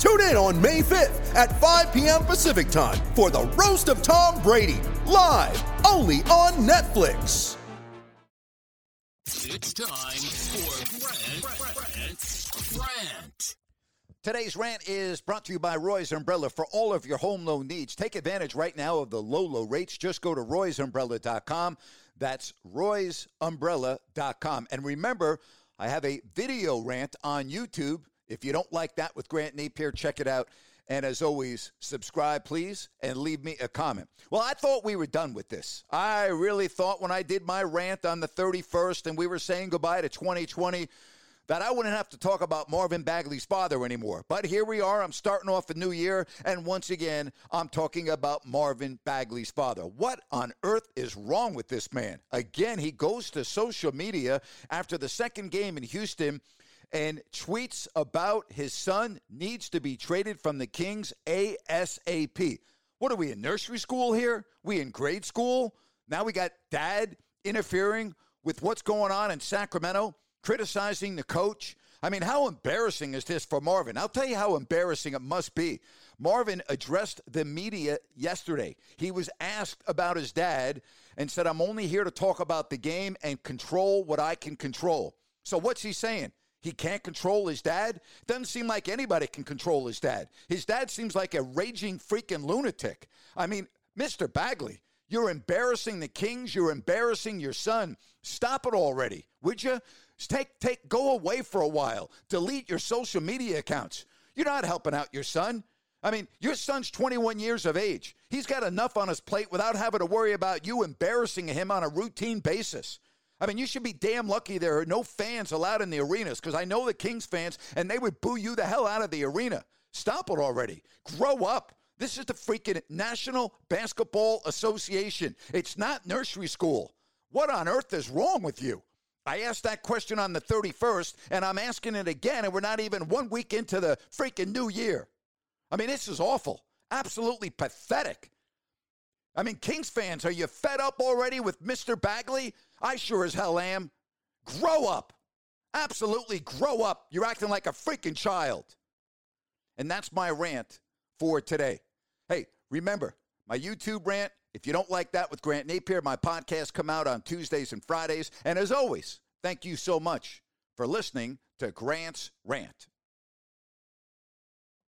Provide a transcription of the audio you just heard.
Tune in on May 5th at 5 p.m. Pacific time for the Roast of Tom Brady, live only on Netflix. It's time for Grant, Grant, Grant. Today's rant is brought to you by Roy's Umbrella for all of your home loan needs. Take advantage right now of the low, low rates. Just go to roysumbrella.com. That's roysumbrella.com. And remember, I have a video rant on YouTube. If you don't like that with Grant Napier, check it out. And as always, subscribe, please, and leave me a comment. Well, I thought we were done with this. I really thought when I did my rant on the 31st and we were saying goodbye to 2020 that I wouldn't have to talk about Marvin Bagley's father anymore. But here we are. I'm starting off the new year, and once again, I'm talking about Marvin Bagley's father. What on earth is wrong with this man? Again, he goes to social media after the second game in Houston and tweets about his son needs to be traded from the Kings ASAP. What are we in nursery school here? We in grade school? Now we got dad interfering with what's going on in Sacramento, criticizing the coach. I mean, how embarrassing is this for Marvin? I'll tell you how embarrassing it must be. Marvin addressed the media yesterday. He was asked about his dad and said, I'm only here to talk about the game and control what I can control. So, what's he saying? He can't control his dad? Doesn't seem like anybody can control his dad. His dad seems like a raging freaking lunatic. I mean, Mr. Bagley, you're embarrassing the Kings. You're embarrassing your son. Stop it already, would you? Take, take, go away for a while. Delete your social media accounts. You're not helping out your son. I mean, your son's 21 years of age. He's got enough on his plate without having to worry about you embarrassing him on a routine basis. I mean, you should be damn lucky there are no fans allowed in the arenas because I know the Kings fans and they would boo you the hell out of the arena. Stop it already. Grow up. This is the freaking National Basketball Association. It's not nursery school. What on earth is wrong with you? I asked that question on the 31st, and I'm asking it again, and we're not even one week into the freaking new year. I mean, this is awful. Absolutely pathetic. I mean, Kings fans, are you fed up already with Mr. Bagley? I sure as hell am. Grow up. Absolutely grow up. You're acting like a freaking child. And that's my rant for today. Hey, remember, my YouTube rant, if you don't like that with Grant Napier, my podcasts come out on Tuesdays and Fridays. And as always, thank you so much for listening to Grant's Rant.